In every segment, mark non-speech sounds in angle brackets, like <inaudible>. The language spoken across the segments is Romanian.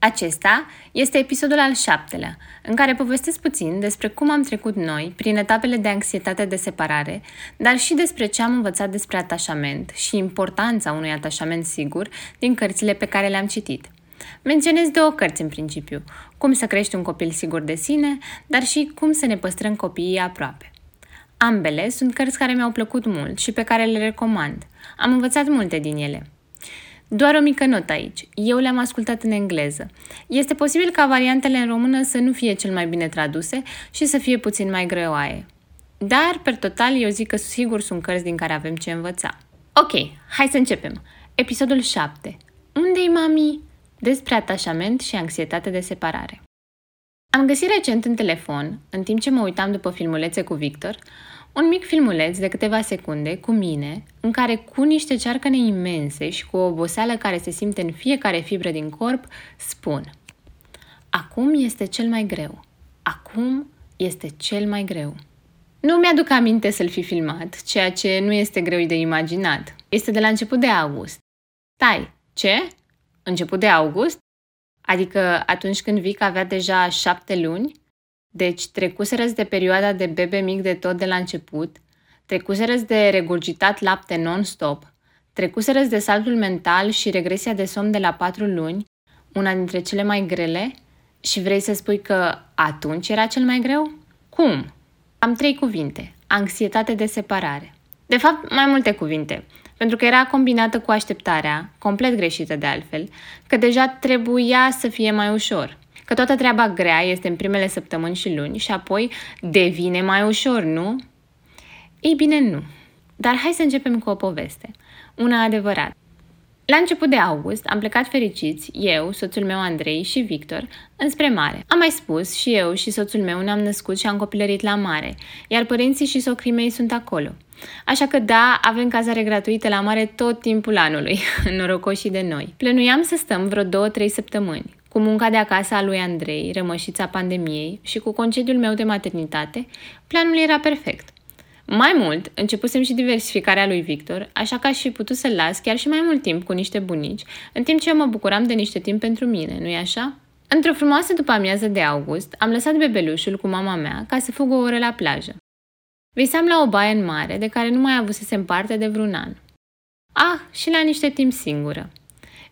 Acesta este episodul al șaptelea, în care povestesc puțin despre cum am trecut noi prin etapele de anxietate de separare, dar și despre ce am învățat despre atașament și importanța unui atașament sigur din cărțile pe care le-am citit. Menționez două cărți în principiu, cum să crești un copil sigur de sine, dar și cum să ne păstrăm copiii aproape. Ambele sunt cărți care mi-au plăcut mult și pe care le recomand. Am învățat multe din ele. Doar o mică notă aici. Eu le-am ascultat în engleză. Este posibil ca variantele în română să nu fie cel mai bine traduse și să fie puțin mai greoaie. Dar, per total, eu zic că sigur sunt cărți din care avem ce învăța. Ok, hai să începem. Episodul 7. Unde-i mami? Despre atașament și anxietate de separare. Am găsit recent în telefon, în timp ce mă uitam după filmulețe cu Victor, un mic filmuleț de câteva secunde cu mine, în care cu niște cearcăne imense și cu o oboseală care se simte în fiecare fibră din corp, spun Acum este cel mai greu. Acum este cel mai greu. Nu mi-aduc aminte să-l fi filmat, ceea ce nu este greu de imaginat. Este de la început de august. Tai, ce? Început de august? Adică atunci când Vic avea deja șapte luni? Deci trecuserăți de perioada de bebe mic de tot de la început, trecuserăți de regurgitat lapte non-stop, trecuserăți de saltul mental și regresia de somn de la patru luni, una dintre cele mai grele, și vrei să spui că atunci era cel mai greu? Cum? Am trei cuvinte. Anxietate de separare. De fapt, mai multe cuvinte, pentru că era combinată cu așteptarea, complet greșită de altfel, că deja trebuia să fie mai ușor că toată treaba grea este în primele săptămâni și luni și apoi devine mai ușor, nu? Ei bine, nu. Dar hai să începem cu o poveste. Una adevărată. La început de august am plecat fericiți, eu, soțul meu Andrei și Victor, înspre mare. Am mai spus, și eu și soțul meu ne-am născut și am copilărit la mare, iar părinții și socrii mei sunt acolo. Așa că da, avem cazare gratuită la mare tot timpul anului, <laughs> norocoși de noi. Plănuiam să stăm vreo două-trei săptămâni. Cu munca de acasă a lui Andrei, rămășița pandemiei și cu concediul meu de maternitate, planul era perfect. Mai mult, începusem și diversificarea lui Victor, așa că aș fi putut să-l las chiar și mai mult timp cu niște bunici, în timp ce eu mă bucuram de niște timp pentru mine, nu-i așa? Într-o frumoasă după amiază de august, am lăsat bebelușul cu mama mea ca să fug o oră la plajă. Visam la o baie în mare, de care nu mai avusesem parte de vreun an. Ah, și la niște timp singură.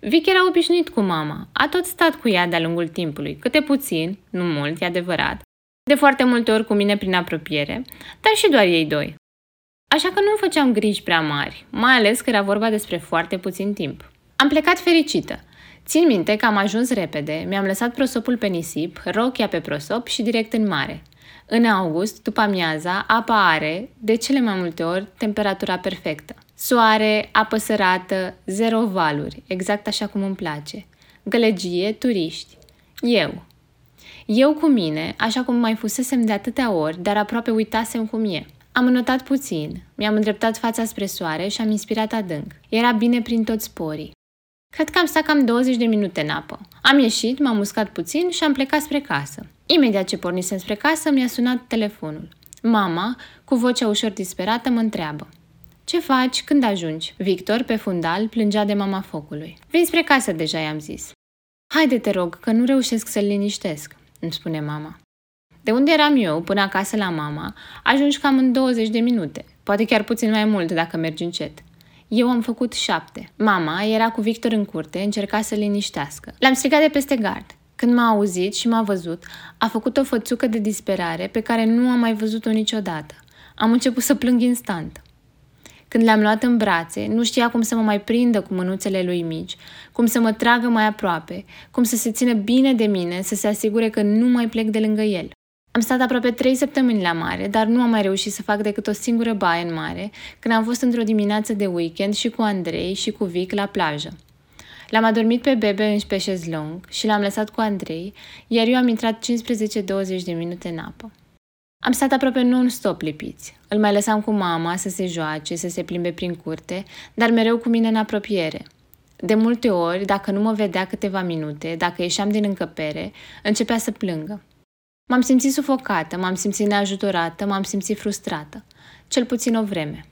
Vic era obișnuit cu mama, a tot stat cu ea de-a lungul timpului, câte puțin, nu mult, e adevărat, de foarte multe ori cu mine prin apropiere, dar și doar ei doi. Așa că nu făceam griji prea mari, mai ales că era vorba despre foarte puțin timp. Am plecat fericită. Țin minte că am ajuns repede, mi-am lăsat prosopul pe nisip, rochia pe prosop și direct în mare. În august, după amiaza, apa are, de cele mai multe ori, temperatura perfectă. Soare, apă sărată, zero valuri, exact așa cum îmi place. Gălăgie, turiști. Eu. Eu cu mine, așa cum mai fusesem de atâtea ori, dar aproape uitasem cum e. Am înotat puțin, mi-am îndreptat fața spre soare și am inspirat adânc. Era bine prin toți sporii. Cred că am stat cam 20 de minute în apă. Am ieșit, m-am muscat puțin și am plecat spre casă. Imediat ce pornisem spre casă, mi-a sunat telefonul. Mama, cu vocea ușor disperată, mă întreabă. Ce faci? Când ajungi? Victor, pe fundal, plângea de mama focului. Vin spre casă deja, i-am zis. Haide, te rog, că nu reușesc să-l liniștesc, îmi spune mama. De unde eram eu, până acasă la mama, ajungi cam în 20 de minute, poate chiar puțin mai mult dacă mergi încet. Eu am făcut șapte. Mama era cu Victor în curte, încerca să liniștească. L-am strigat de peste gard. Când m-a auzit și m-a văzut, a făcut o fățucă de disperare pe care nu am mai văzut-o niciodată. Am început să plâng instant. Când le-am luat în brațe, nu știa cum să mă mai prindă cu mânuțele lui mici, cum să mă tragă mai aproape, cum să se țină bine de mine, să se asigure că nu mai plec de lângă el. Am stat aproape trei săptămâni la mare, dar nu am mai reușit să fac decât o singură baie în mare, când am fost într-o dimineață de weekend și cu Andrei și cu Vic la plajă. L-am adormit pe bebe în pe șezlong și l-am lăsat cu Andrei, iar eu am intrat 15-20 de minute în apă. Am stat aproape non-stop lipiți. Îl mai lăsam cu mama să se joace, să se plimbe prin curte, dar mereu cu mine în apropiere. De multe ori, dacă nu mă vedea câteva minute, dacă ieșeam din încăpere, începea să plângă. M-am simțit sufocată, m-am simțit neajutorată, m-am simțit frustrată. Cel puțin o vreme.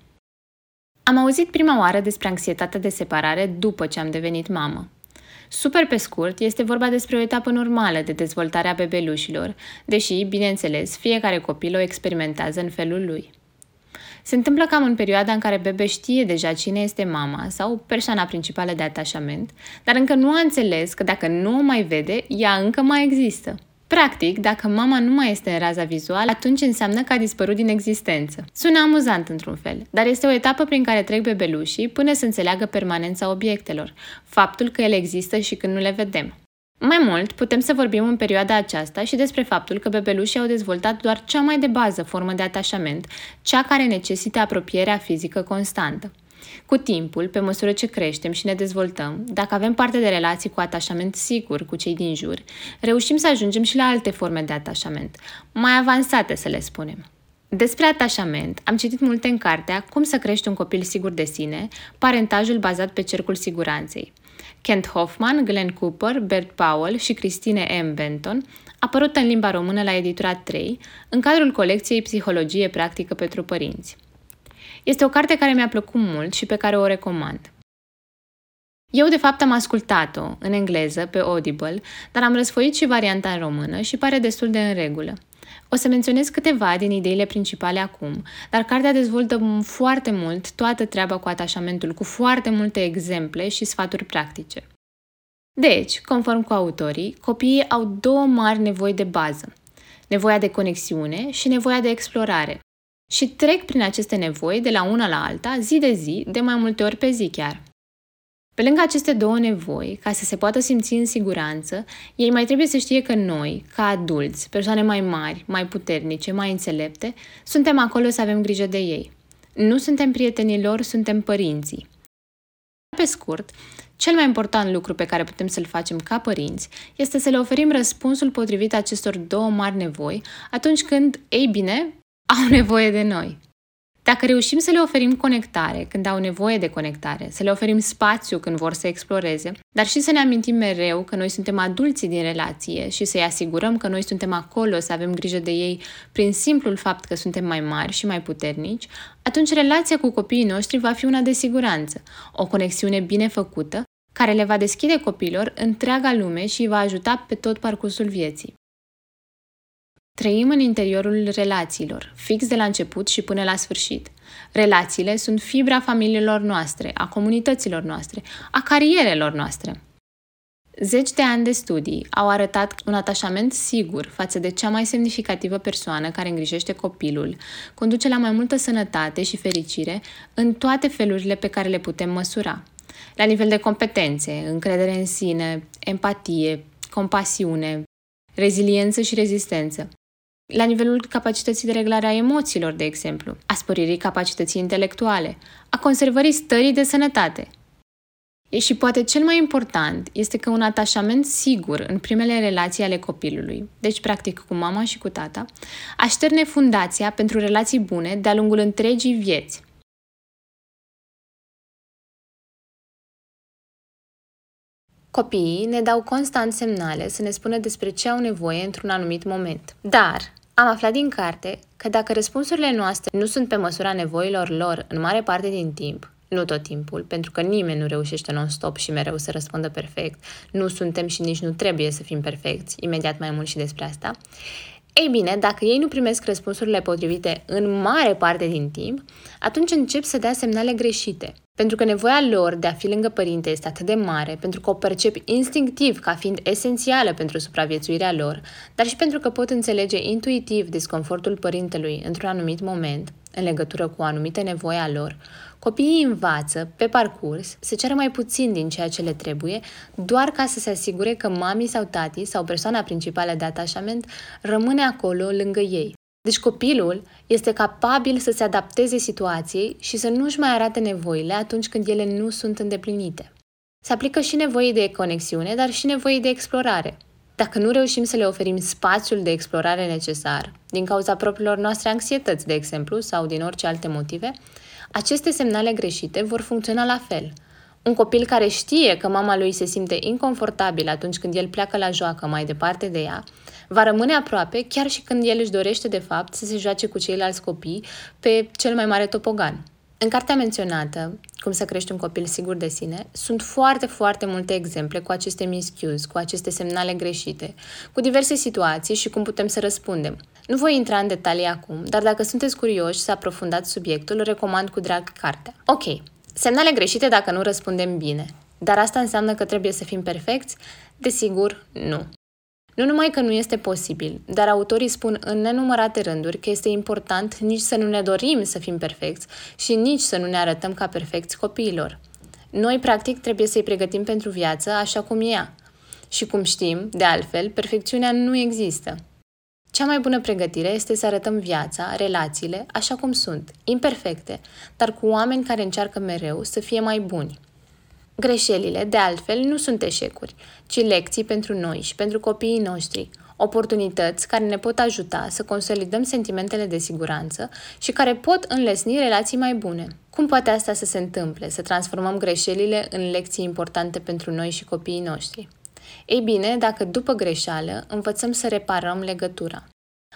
Am auzit prima oară despre anxietatea de separare după ce am devenit mamă. Super pe scurt, este vorba despre o etapă normală de dezvoltare a bebelușilor, deși, bineînțeles, fiecare copil o experimentează în felul lui. Se întâmplă cam în perioada în care bebe știe deja cine este mama sau persoana principală de atașament, dar încă nu a înțeles că dacă nu o mai vede, ea încă mai există. Practic, dacă mama nu mai este în raza vizuală, atunci înseamnă că a dispărut din existență. Sună amuzant într-un fel, dar este o etapă prin care trec bebelușii până să înțeleagă permanența obiectelor, faptul că ele există și când nu le vedem. Mai mult, putem să vorbim în perioada aceasta și despre faptul că bebelușii au dezvoltat doar cea mai de bază formă de atașament, cea care necesită apropierea fizică constantă. Cu timpul, pe măsură ce creștem și ne dezvoltăm, dacă avem parte de relații cu atașament sigur cu cei din jur, reușim să ajungem și la alte forme de atașament, mai avansate să le spunem. Despre atașament am citit multe în cartea Cum să crești un copil sigur de sine, parentajul bazat pe cercul siguranței. Kent Hoffman, Glenn Cooper, Bert Powell și Christine M. Benton, apărută în limba română la editura 3, în cadrul colecției Psihologie practică pentru părinți. Este o carte care mi-a plăcut mult și pe care o recomand. Eu, de fapt, am ascultat-o în engleză, pe Audible, dar am răsfoit și varianta în română și pare destul de în regulă. O să menționez câteva din ideile principale acum, dar cartea dezvoltă foarte mult toată treaba cu atașamentul, cu foarte multe exemple și sfaturi practice. Deci, conform cu autorii, copiii au două mari nevoi de bază. Nevoia de conexiune și nevoia de explorare și trec prin aceste nevoi de la una la alta, zi de zi, de mai multe ori pe zi chiar. Pe lângă aceste două nevoi, ca să se poată simți în siguranță, ei mai trebuie să știe că noi, ca adulți, persoane mai mari, mai puternice, mai înțelepte, suntem acolo să avem grijă de ei. Nu suntem prietenii lor, suntem părinții. Pe scurt, cel mai important lucru pe care putem să-l facem ca părinți este să le oferim răspunsul potrivit acestor două mari nevoi atunci când, ei bine, au nevoie de noi. Dacă reușim să le oferim conectare când au nevoie de conectare, să le oferim spațiu când vor să exploreze, dar și să ne amintim mereu că noi suntem adulții din relație și să-i asigurăm că noi suntem acolo, să avem grijă de ei prin simplul fapt că suntem mai mari și mai puternici, atunci relația cu copiii noștri va fi una de siguranță, o conexiune bine făcută, care le va deschide copilor întreaga lume și îi va ajuta pe tot parcursul vieții. Trăim în interiorul relațiilor, fix de la început și până la sfârșit. Relațiile sunt fibra familiilor noastre, a comunităților noastre, a carierelor noastre. Zeci de ani de studii au arătat un atașament sigur față de cea mai semnificativă persoană care îngrijește copilul conduce la mai multă sănătate și fericire în toate felurile pe care le putem măsura. La nivel de competențe, încredere în sine, empatie, compasiune, reziliență și rezistență la nivelul capacității de reglare a emoțiilor, de exemplu, a sporirii capacității intelectuale, a conservării stării de sănătate. E și poate cel mai important este că un atașament sigur în primele relații ale copilului, deci practic cu mama și cu tata, așterne fundația pentru relații bune de-a lungul întregii vieți. Copiii ne dau constant semnale să ne spună despre ce au nevoie într-un anumit moment. Dar am aflat din carte că dacă răspunsurile noastre nu sunt pe măsura nevoilor lor în mare parte din timp, nu tot timpul, pentru că nimeni nu reușește non-stop și mereu să răspundă perfect, nu suntem și nici nu trebuie să fim perfecți, imediat mai mult și despre asta, ei bine, dacă ei nu primesc răspunsurile potrivite în mare parte din timp, atunci încep să dea semnale greșite. Pentru că nevoia lor de a fi lângă părinte este atât de mare, pentru că o percep instinctiv ca fiind esențială pentru supraviețuirea lor, dar și pentru că pot înțelege intuitiv disconfortul părintelui într-un anumit moment, în legătură cu o anumită nevoie a lor, copiii învață, pe parcurs, să ceră mai puțin din ceea ce le trebuie, doar ca să se asigure că mami sau tati sau persoana principală de atașament rămâne acolo lângă ei. Deci copilul este capabil să se adapteze situației și să nu-și mai arate nevoile atunci când ele nu sunt îndeplinite. Se aplică și nevoii de conexiune, dar și nevoii de explorare. Dacă nu reușim să le oferim spațiul de explorare necesar, din cauza propriilor noastre anxietăți, de exemplu, sau din orice alte motive, aceste semnale greșite vor funcționa la fel. Un copil care știe că mama lui se simte inconfortabil atunci când el pleacă la joacă mai departe de ea, va rămâne aproape chiar și când el își dorește de fapt să se joace cu ceilalți copii pe cel mai mare topogan. În cartea menționată, Cum să crești un copil sigur de sine, sunt foarte, foarte multe exemple cu aceste miscues, cu aceste semnale greșite, cu diverse situații și cum putem să răspundem. Nu voi intra în detalii acum, dar dacă sunteți curioși să aprofundați subiectul, recomand cu drag cartea. Ok, semnale greșite dacă nu răspundem bine. Dar asta înseamnă că trebuie să fim perfecți? Desigur, nu. Nu numai că nu este posibil, dar autorii spun în nenumărate rânduri că este important nici să nu ne dorim să fim perfecți și nici să nu ne arătăm ca perfecți copiilor. Noi, practic, trebuie să-i pregătim pentru viață așa cum e ea. Și cum știm, de altfel, perfecțiunea nu există. Cea mai bună pregătire este să arătăm viața, relațiile, așa cum sunt, imperfecte, dar cu oameni care încearcă mereu să fie mai buni. Greșelile, de altfel, nu sunt eșecuri, ci lecții pentru noi și pentru copiii noștri, oportunități care ne pot ajuta să consolidăm sentimentele de siguranță și care pot înlesni relații mai bune. Cum poate asta să se întâmple, să transformăm greșelile în lecții importante pentru noi și copiii noștri? Ei bine, dacă după greșeală învățăm să reparăm legătura.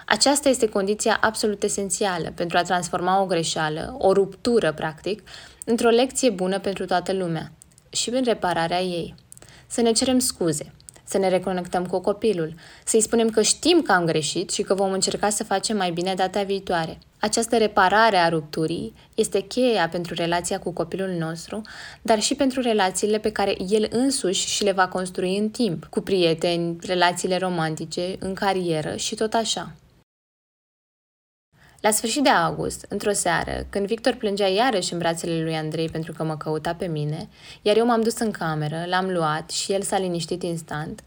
Aceasta este condiția absolut esențială pentru a transforma o greșeală, o ruptură, practic, într-o lecție bună pentru toată lumea și în repararea ei. Să ne cerem scuze, să ne reconectăm cu copilul, să-i spunem că știm că am greșit și că vom încerca să facem mai bine data viitoare. Această reparare a rupturii este cheia pentru relația cu copilul nostru, dar și pentru relațiile pe care el însuși și le va construi în timp, cu prieteni, relațiile romantice, în carieră și tot așa. La sfârșit de august, într-o seară, când Victor plângea iarăși în brațele lui Andrei pentru că mă căuta pe mine, iar eu m-am dus în cameră, l-am luat și el s-a liniștit instant,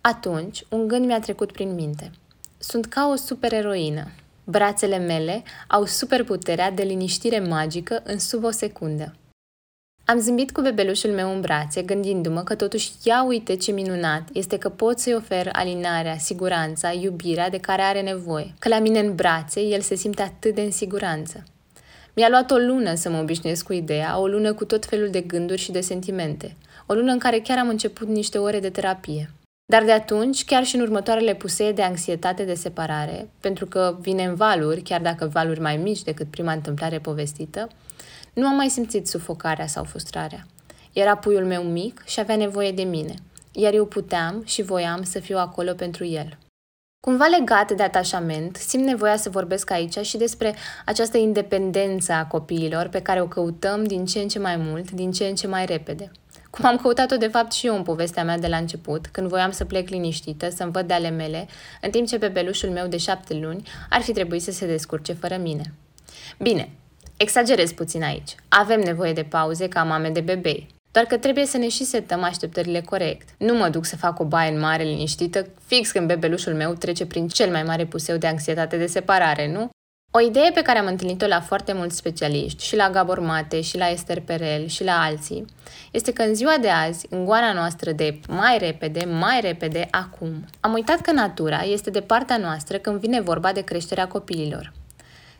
atunci un gând mi-a trecut prin minte. Sunt ca o supereroină. Brațele mele au superputerea de liniștire magică în sub o secundă. Am zâmbit cu bebelușul meu în brațe, gândindu-mă că totuși ia uite ce minunat este că pot să-i ofer alinarea, siguranța, iubirea de care are nevoie. Că la mine în brațe el se simte atât de în siguranță. Mi-a luat o lună să mă obișnuiesc cu ideea, o lună cu tot felul de gânduri și de sentimente. O lună în care chiar am început niște ore de terapie. Dar de atunci, chiar și în următoarele pusee de anxietate de separare, pentru că vine în valuri, chiar dacă valuri mai mici decât prima întâmplare povestită, nu am mai simțit sufocarea sau frustrarea. Era puiul meu mic și avea nevoie de mine, iar eu puteam și voiam să fiu acolo pentru el. Cumva legat de atașament, simt nevoia să vorbesc aici și despre această independență a copiilor pe care o căutăm din ce în ce mai mult, din ce în ce mai repede. Cum am căutat-o de fapt și eu în povestea mea de la început, când voiam să plec liniștită, să-mi văd de ale mele, în timp ce bebelușul meu de șapte luni ar fi trebuit să se descurce fără mine. Bine, Exagerez puțin aici. Avem nevoie de pauze ca mame de bebei. Doar că trebuie să ne și setăm așteptările corect. Nu mă duc să fac o baie în mare liniștită, fix când bebelușul meu trece prin cel mai mare puseu de anxietate de separare, nu? O idee pe care am întâlnit-o la foarte mulți specialiști, și la Gabor Mate, și la Esther Perel, și la alții, este că în ziua de azi, în goana noastră de mai repede, mai repede, acum, am uitat că natura este de partea noastră când vine vorba de creșterea copiilor.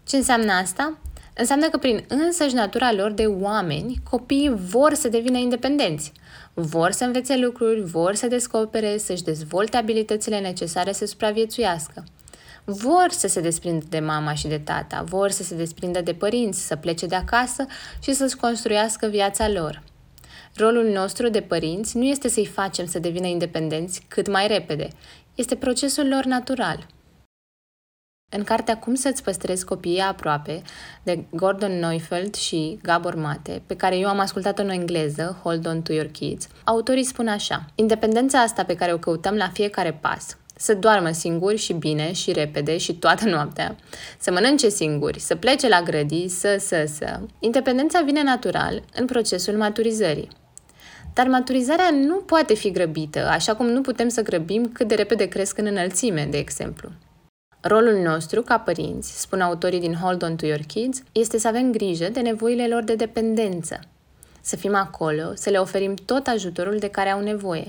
Ce înseamnă asta? Înseamnă că prin însăși natura lor de oameni, copiii vor să devină independenți. Vor să învețe lucruri, vor să descopere, să-și dezvolte abilitățile necesare să supraviețuiască. Vor să se desprindă de mama și de tata, vor să se desprindă de părinți, să plece de acasă și să-și construiască viața lor. Rolul nostru de părinți nu este să-i facem să devină independenți cât mai repede, este procesul lor natural. În cartea Cum să-ți păstrezi copiii aproape, de Gordon Neufeld și Gabor Mate, pe care eu am ascultat-o în engleză, Hold on to your kids, autorii spun așa, Independența asta pe care o căutăm la fiecare pas, să doarmă singuri și bine și repede și toată noaptea, să mănânce singuri, să plece la grădii, să, să, să. Independența vine natural în procesul maturizării. Dar maturizarea nu poate fi grăbită, așa cum nu putem să grăbim cât de repede cresc în înălțime, de exemplu. Rolul nostru, ca părinți, spun autorii din Hold On To Your Kids, este să avem grijă de nevoile lor de dependență. Să fim acolo, să le oferim tot ajutorul de care au nevoie.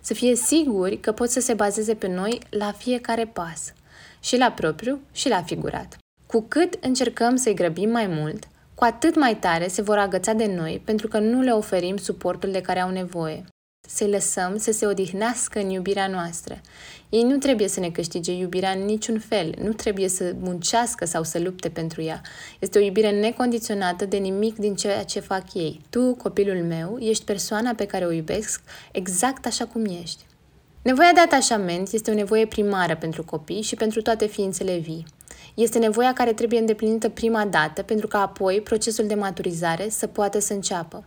Să fie siguri că pot să se bazeze pe noi la fiecare pas, și la propriu și la figurat. Cu cât încercăm să-i grăbim mai mult, cu atât mai tare se vor agăța de noi pentru că nu le oferim suportul de care au nevoie. Să-i lăsăm să se odihnească în iubirea noastră. Ei nu trebuie să ne câștige iubirea în niciun fel, nu trebuie să muncească sau să lupte pentru ea. Este o iubire necondiționată de nimic din ceea ce fac ei. Tu, copilul meu, ești persoana pe care o iubesc exact așa cum ești. Nevoia de atașament este o nevoie primară pentru copii și pentru toate ființele vii. Este nevoia care trebuie îndeplinită prima dată pentru ca apoi procesul de maturizare să poată să înceapă.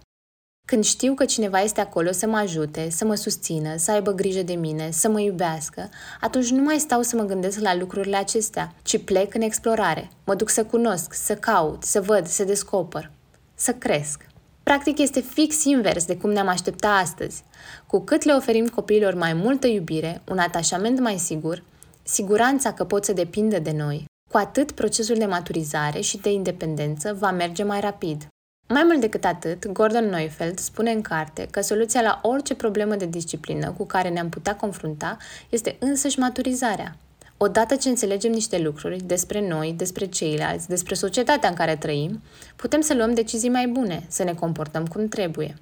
Când știu că cineva este acolo să mă ajute, să mă susțină, să aibă grijă de mine, să mă iubească, atunci nu mai stau să mă gândesc la lucrurile acestea, ci plec în explorare. Mă duc să cunosc, să caut, să văd, să descoper, să cresc. Practic este fix invers de cum ne-am aștepta astăzi. Cu cât le oferim copiilor mai multă iubire, un atașament mai sigur, siguranța că pot să depindă de noi, cu atât procesul de maturizare și de independență va merge mai rapid. Mai mult decât atât, Gordon Neufeld spune în carte că soluția la orice problemă de disciplină cu care ne-am putea confrunta este însăși maturizarea. Odată ce înțelegem niște lucruri despre noi, despre ceilalți, despre societatea în care trăim, putem să luăm decizii mai bune, să ne comportăm cum trebuie.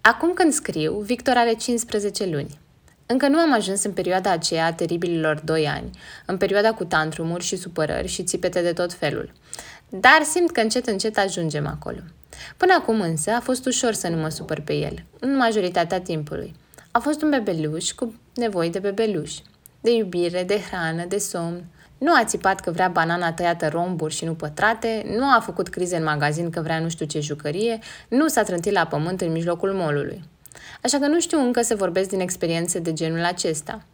Acum când scriu, Victor are 15 luni. Încă nu am ajuns în perioada aceea a teribililor doi ani, în perioada cu tantrumuri și supărări și țipete de tot felul. Dar simt că încet încet ajungem acolo. Până acum însă a fost ușor să nu mă supăr pe el, în majoritatea timpului. A fost un bebeluș cu nevoi de bebeluș, de iubire, de hrană, de somn. Nu a țipat că vrea banana tăiată romburi și nu pătrate, nu a făcut crize în magazin că vrea nu știu ce jucărie, nu s-a trântit la pământ în mijlocul molului. Așa că nu știu încă să vorbesc din experiențe de genul acesta.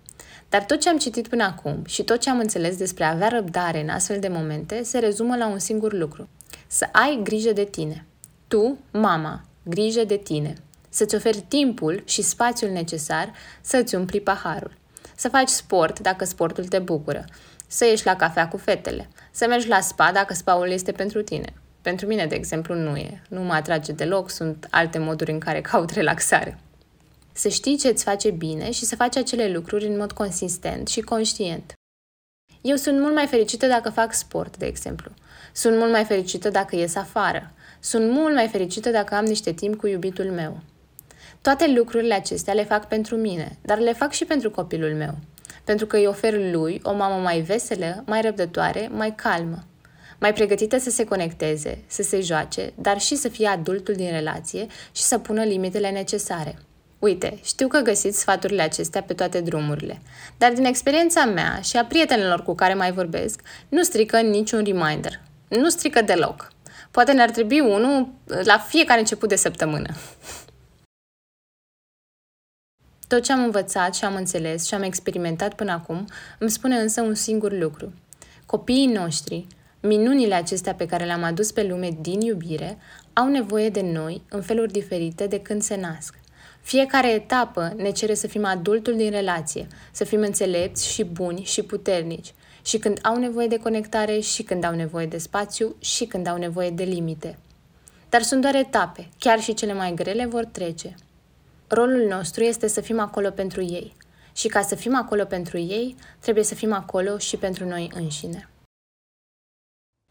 Dar tot ce am citit până acum și tot ce am înțeles despre a avea răbdare în astfel de momente se rezumă la un singur lucru. Să ai grijă de tine. Tu, mama, grijă de tine. Să-ți oferi timpul și spațiul necesar să-ți umpli paharul. Să faci sport dacă sportul te bucură. Să ieși la cafea cu fetele. Să mergi la spa dacă spaul este pentru tine. Pentru mine, de exemplu, nu e. Nu mă atrage deloc, sunt alte moduri în care <laughs> caut relaxare. Să știi ce îți face bine și să faci acele lucruri în mod consistent și conștient. Eu sunt mult mai fericită dacă fac sport, de exemplu. Sunt mult mai fericită dacă ies afară. Sunt mult mai fericită dacă am niște timp cu iubitul meu. Toate lucrurile acestea le fac pentru mine, dar le fac și pentru copilul meu. Pentru că îi ofer lui o mamă mai veselă, mai răbdătoare, mai calmă mai pregătită să se conecteze, să se joace, dar și să fie adultul din relație și să pună limitele necesare. Uite, știu că găsiți sfaturile acestea pe toate drumurile, dar din experiența mea și a prietenilor cu care mai vorbesc, nu strică niciun reminder. Nu strică deloc. Poate ne-ar trebui unul la fiecare început de săptămână. Tot ce am învățat și am înțeles și am experimentat până acum îmi spune însă un singur lucru. Copiii noștri Minunile acestea pe care le-am adus pe lume din iubire au nevoie de noi în feluri diferite de când se nasc. Fiecare etapă ne cere să fim adultul din relație, să fim înțelepți și buni și puternici, și când au nevoie de conectare, și când au nevoie de spațiu, și când au nevoie de limite. Dar sunt doar etape, chiar și cele mai grele vor trece. Rolul nostru este să fim acolo pentru ei. Și ca să fim acolo pentru ei, trebuie să fim acolo și pentru noi înșine.